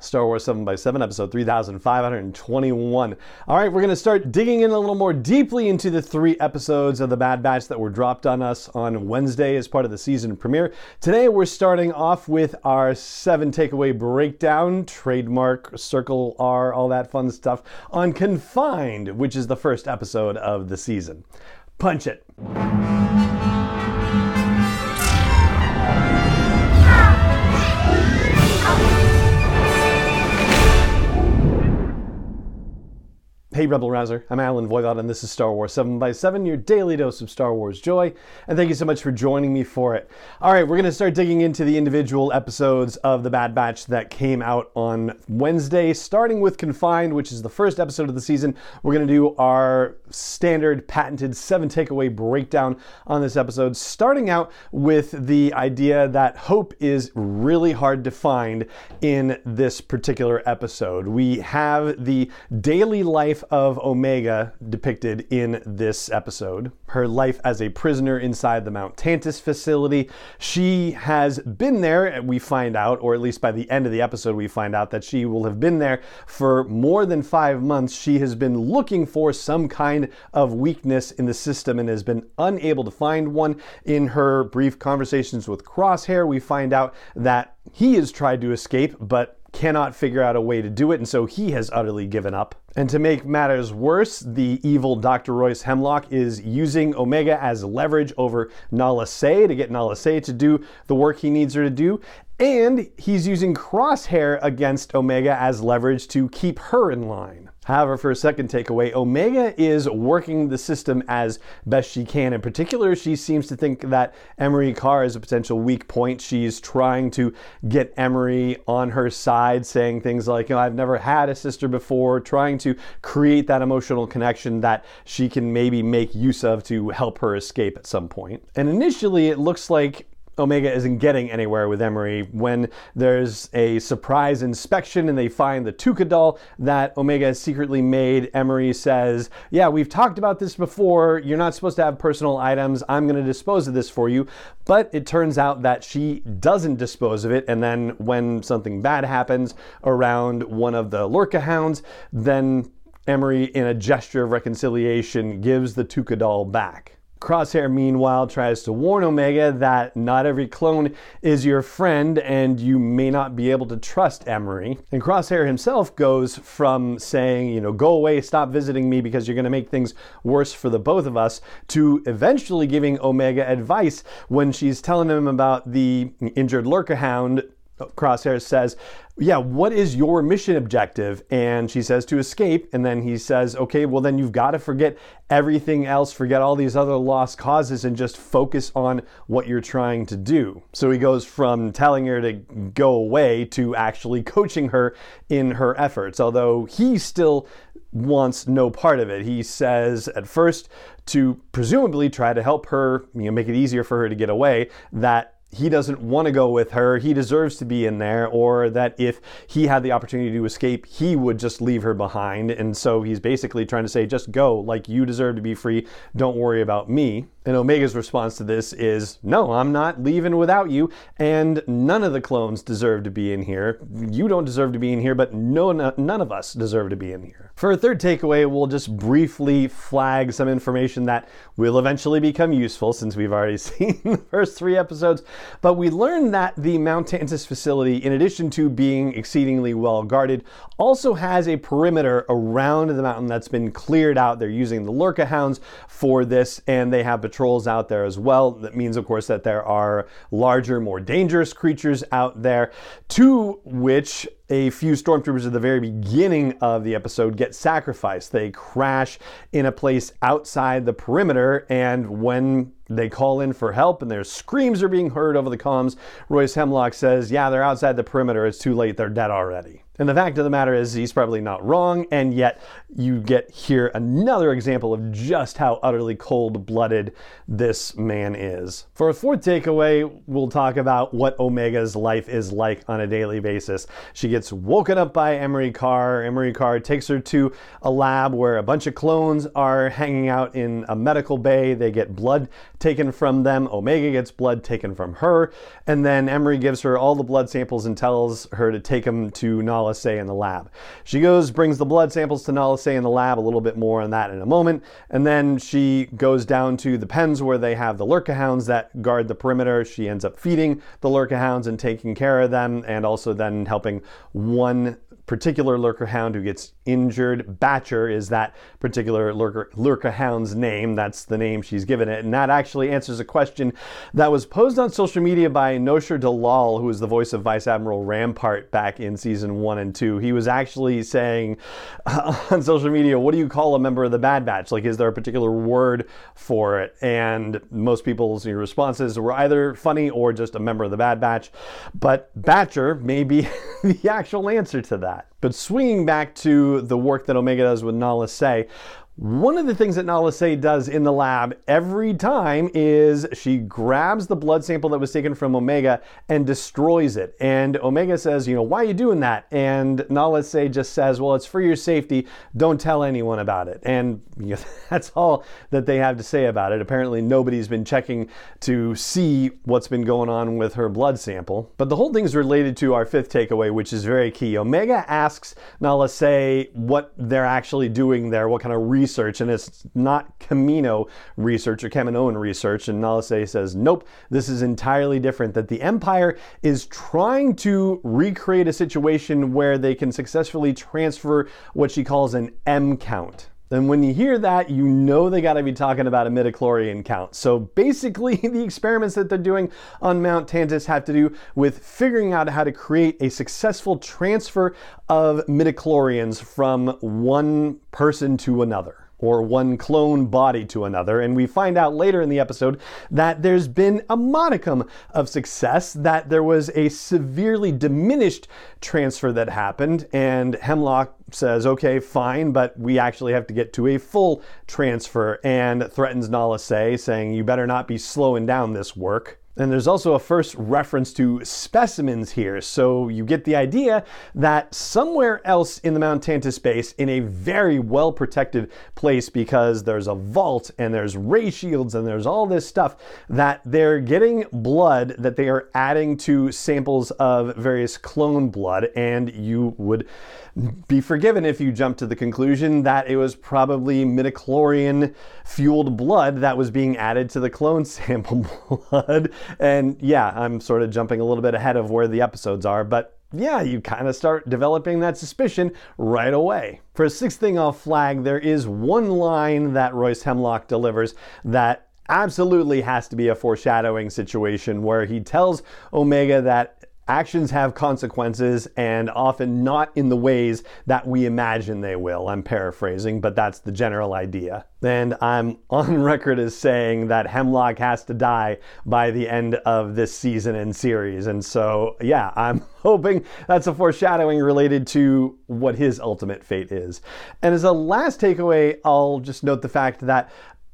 Star Wars 7 by 7 episode 3521. All right, we're going to start digging in a little more deeply into the three episodes of The Bad Batch that were dropped on us on Wednesday as part of the season premiere. Today, we're starting off with our seven takeaway breakdown, trademark, circle R, all that fun stuff, on Confined, which is the first episode of the season. Punch it. Hey Rebel Rouser, I'm Allen Voivod and this is Star Wars 7 by 7 your daily dose of Star Wars joy, and thank you so much for joining me for it. All right, we're going to start digging into the individual episodes of The Bad Batch that came out on Wednesday, starting with Confined, which is the first episode of the season. We're going to do our standard patented seven takeaway breakdown on this episode, starting out with the idea that hope is really hard to find in this particular episode. We have the daily life of Omega depicted in this episode. Her life as a prisoner inside the Mount Tantiss facility. She has been there, we find out, or at least by the end of the episode, we find out that she will have been there for more than five months. She has been looking for some kind of weakness in the system and has been unable to find one. In her brief conversations with Crosshair, we find out that he has tried to escape, but cannot figure out a way to do it, and so he has utterly given up. And to make matters worse, the evil Dr. Royce Hemlock is using Omega as leverage over Nala Se to get Nala Se to do the work he needs her to do. And he's using Crosshair against Omega as leverage to keep her in line. However, for a second takeaway, Omega is working the system as best she can. In particular, she seems to think that Emerie Karr is a potential weak point. She's trying to get Emerie on her side, saying things like, you know, I've never had a sister before, trying to create that emotional connection that she can maybe make use of to help her escape at some point. And initially, it looks like Omega isn't getting anywhere with Emerie when there's a surprise inspection and they find the Tooka doll that Omega has secretly made. Emerie says, Yeah, we've talked about this before. You're not supposed to have personal items. I'm going to dispose of this for you. But it turns out that she doesn't dispose of it. And then when something bad happens around one of the Lurca hounds, then Emerie, in a gesture of reconciliation, gives the Tooka doll back. Crosshair, meanwhile, tries to warn Omega that not every clone is your friend and you may not be able to trust Emerie. And Crosshair himself goes from saying, you know, go away, stop visiting me because you're going to make things worse for the both of us, to eventually giving Omega advice when she's telling him about the injured Lurca Hound Crosshair says, Yeah, what is your mission objective? And she says, To escape. And then he says, Okay, well, then you've got to forget everything else, forget all these other lost causes, and just focus on what you're trying to do. So he goes from telling her to go away to actually coaching her in her efforts, although he still wants no part of it. He says at first to presumably try to help her, you know, make it easier for her to get away, that he doesn't want to go with her, he deserves to be in there, or that if he had the opportunity to escape, he would just leave her behind. And so he's basically trying to say, just go, like you deserve to be free, don't worry about me. And Omega's response to this is, no, I'm not leaving without you, and none of the clones deserve to be in here. You don't deserve to be in here, but no, none of us deserve to be in here. For a third takeaway, we'll just briefly flag some information that will eventually become useful since we've already seen the first three episodes. But we learned that the Mount Tantiss facility, in addition to being exceedingly well guarded, also has a perimeter around the mountain that's been cleared out. They're using the Lurca hounds for this, and they have patrols out there as well. That means, of course, that there are larger, more dangerous creatures out there, to which a few stormtroopers at the very beginning of the episode get sacrificed. They crash in a place outside the perimeter, and when they call in for help and their screams are being heard over the comms, Royce Hemlock says, Yeah, they're outside the perimeter. It's too late. They're dead already. And the fact of the matter is, he's probably not wrong, and yet you get here another example of just how utterly cold blooded this man is. For a fourth takeaway, we'll talk about what Omega's life is like on a daily basis. She gets woken up by Emerie Karr. Emerie Karr takes her to a lab where a bunch of clones are hanging out in a medical bay. They get blood taken from them. Omega gets blood taken from her. And then Emerie gives her all the blood samples and tells her to take them to Nala Se in the lab. She goes, brings the blood samples to Nala Se in the lab, a little bit more on that in a moment. And then she goes down to the pens where they have the Lurca hounds that guard the perimeter. She ends up feeding the Lurca hounds and taking care of them, and also then helping one particular lurca hound who gets injured. Batcher is that particular lurca, lurca hound's name. That's the name she's given it. And that actually answers a question that was posed on social media by Noshir Dalal, who was the voice of Vice Admiral Rampart back in season one and two. He was actually saying uh, on social media, What do you call a member of the Bad Batch? Like, is there a particular word for it? And most people's responses were either funny or just a member of the Bad Batch. But Batcher may be the actual answer to that. But swinging back to the work that Omega does with Nala Se, one of the things that Nala Se does in the lab every time is she grabs the blood sample that was taken from Omega and destroys it. And Omega says, you know, why are you doing that? And Nala Se just says, well, it's for your safety. Don't tell anyone about it. And you know, that's all that they have to say about it. Apparently, nobody's been checking to see what's been going on with her blood sample. But the whole thing is related to our fifth takeaway, which is very key. Omega asks Nala Se what they're actually doing there, what kind of research research, and it's not Camino research or Caminoan research. And Nala Se says, nope, this is entirely different. That the Empire is trying to recreate a situation where they can successfully transfer what she calls an M count. Then when you hear that, you know they got to be talking about a midichlorian count. So basically, the experiments that they're doing on Mount Tantiss have to do with figuring out how to create a successful transfer of midichlorians from one person to another or one clone body to another. And we find out later in the episode that there's been a modicum of success, that there was a severely diminished transfer that happened. And Hemlock says, okay, fine, but we actually have to get to a full transfer and threatens Nala Se, saying, you better not be slowing down this work. And there's also a first reference to specimens here, so you get the idea that somewhere else in the Mount Tantiss space, in a very well protected place, because there's a vault and there's ray shields and there's all this stuff, that they're getting blood that they are adding to samples of various clone blood, and you would be forgiven if you jump to the conclusion that it was probably midichlorian fueled blood that was being added to the clone sample blood. And yeah, I'm sort of jumping a little bit ahead of where the episodes are, but yeah, you kind of start developing that suspicion right away. For a sixth thing I'll flag, there is one line that Royce Hemlock delivers that absolutely has to be a foreshadowing situation where he tells Omega that Actions have consequences and often not in the ways that we imagine they will. I'm paraphrasing, but that's the general idea. And I'm on record as saying that Hemlock has to die by the end of this season and series. And so, yeah, I'm hoping that's a foreshadowing related to what his ultimate fate is. And as a last takeaway, I'll just note the fact that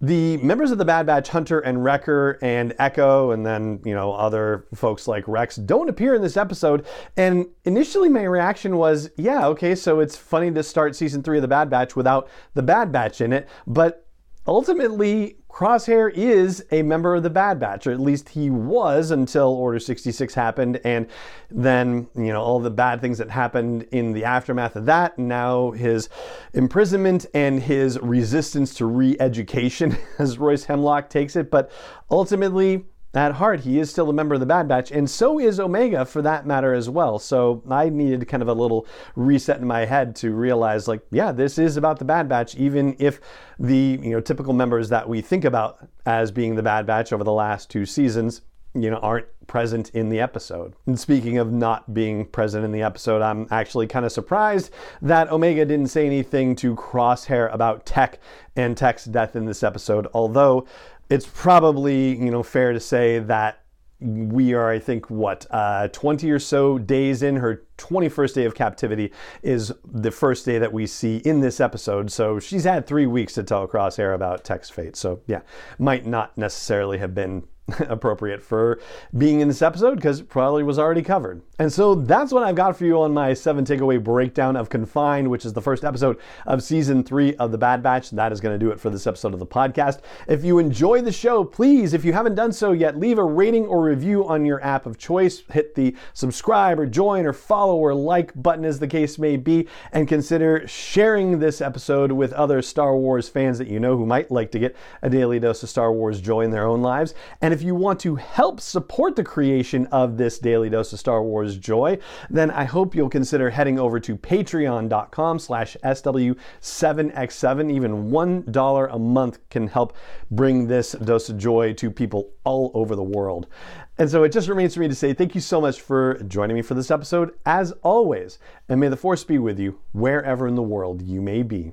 the members of the Bad Batch, Hunter and Wrecker and Echo, and then, you know, other folks like Rex don't appear in this episode. And initially my reaction was, yeah, okay, so it's funny to start season three of the Bad Batch without the Bad Batch in it. But ultimately, Crosshair is a member of the Bad Batch, or at least he was until Order 66 happened, and then, you know, all the bad things that happened in the aftermath of that. Now his imprisonment and his resistance to re education, as Royce Hemlock takes it. But ultimately, at heart, he is still a member of the Bad Batch, and so is Omega for that matter as well. So I needed kind of a little reset in my head to realize, like, yeah, this is about the Bad Batch, even if the you know typical members that we think about as being the Bad Batch over the last two seasons, you know, aren't present in the episode. And speaking of not being present in the episode, I'm actually kind of surprised that Omega didn't say anything to Crosshair about Tech and Tech's death in this episode, although it's probably you know fair to say that we are, I think, what uh, 20 or so days in her 21st day of captivity is the first day that we see in this episode. So she's had three weeks to tell Crosshair about Tech's fate. So yeah, might not necessarily have been appropriate for being in this episode because it probably was already covered. And so that's what I've got for you on my seven takeaway breakdown of Confined, which is the first episode of season three of The Bad Batch. That is going to do it for this episode of the podcast. If you enjoy the show, please, if you haven't done so yet, leave a rating or review on your app of choice. Hit the subscribe or join or follow or like button as the case may be, and consider sharing this episode with other Star Wars fans that you know who might like to get a daily dose of Star Wars joy in their own lives. And if you want to help support the creation of this daily dose of Star Wars joy, then I hope you'll consider heading over to patreon.com slash SW7X7. Even $1 a month can help bring this dose of joy to people all over the world. And so it just remains for me to say thank you so much for joining me for this episode, as always, and may the force be with you wherever in the world you may be.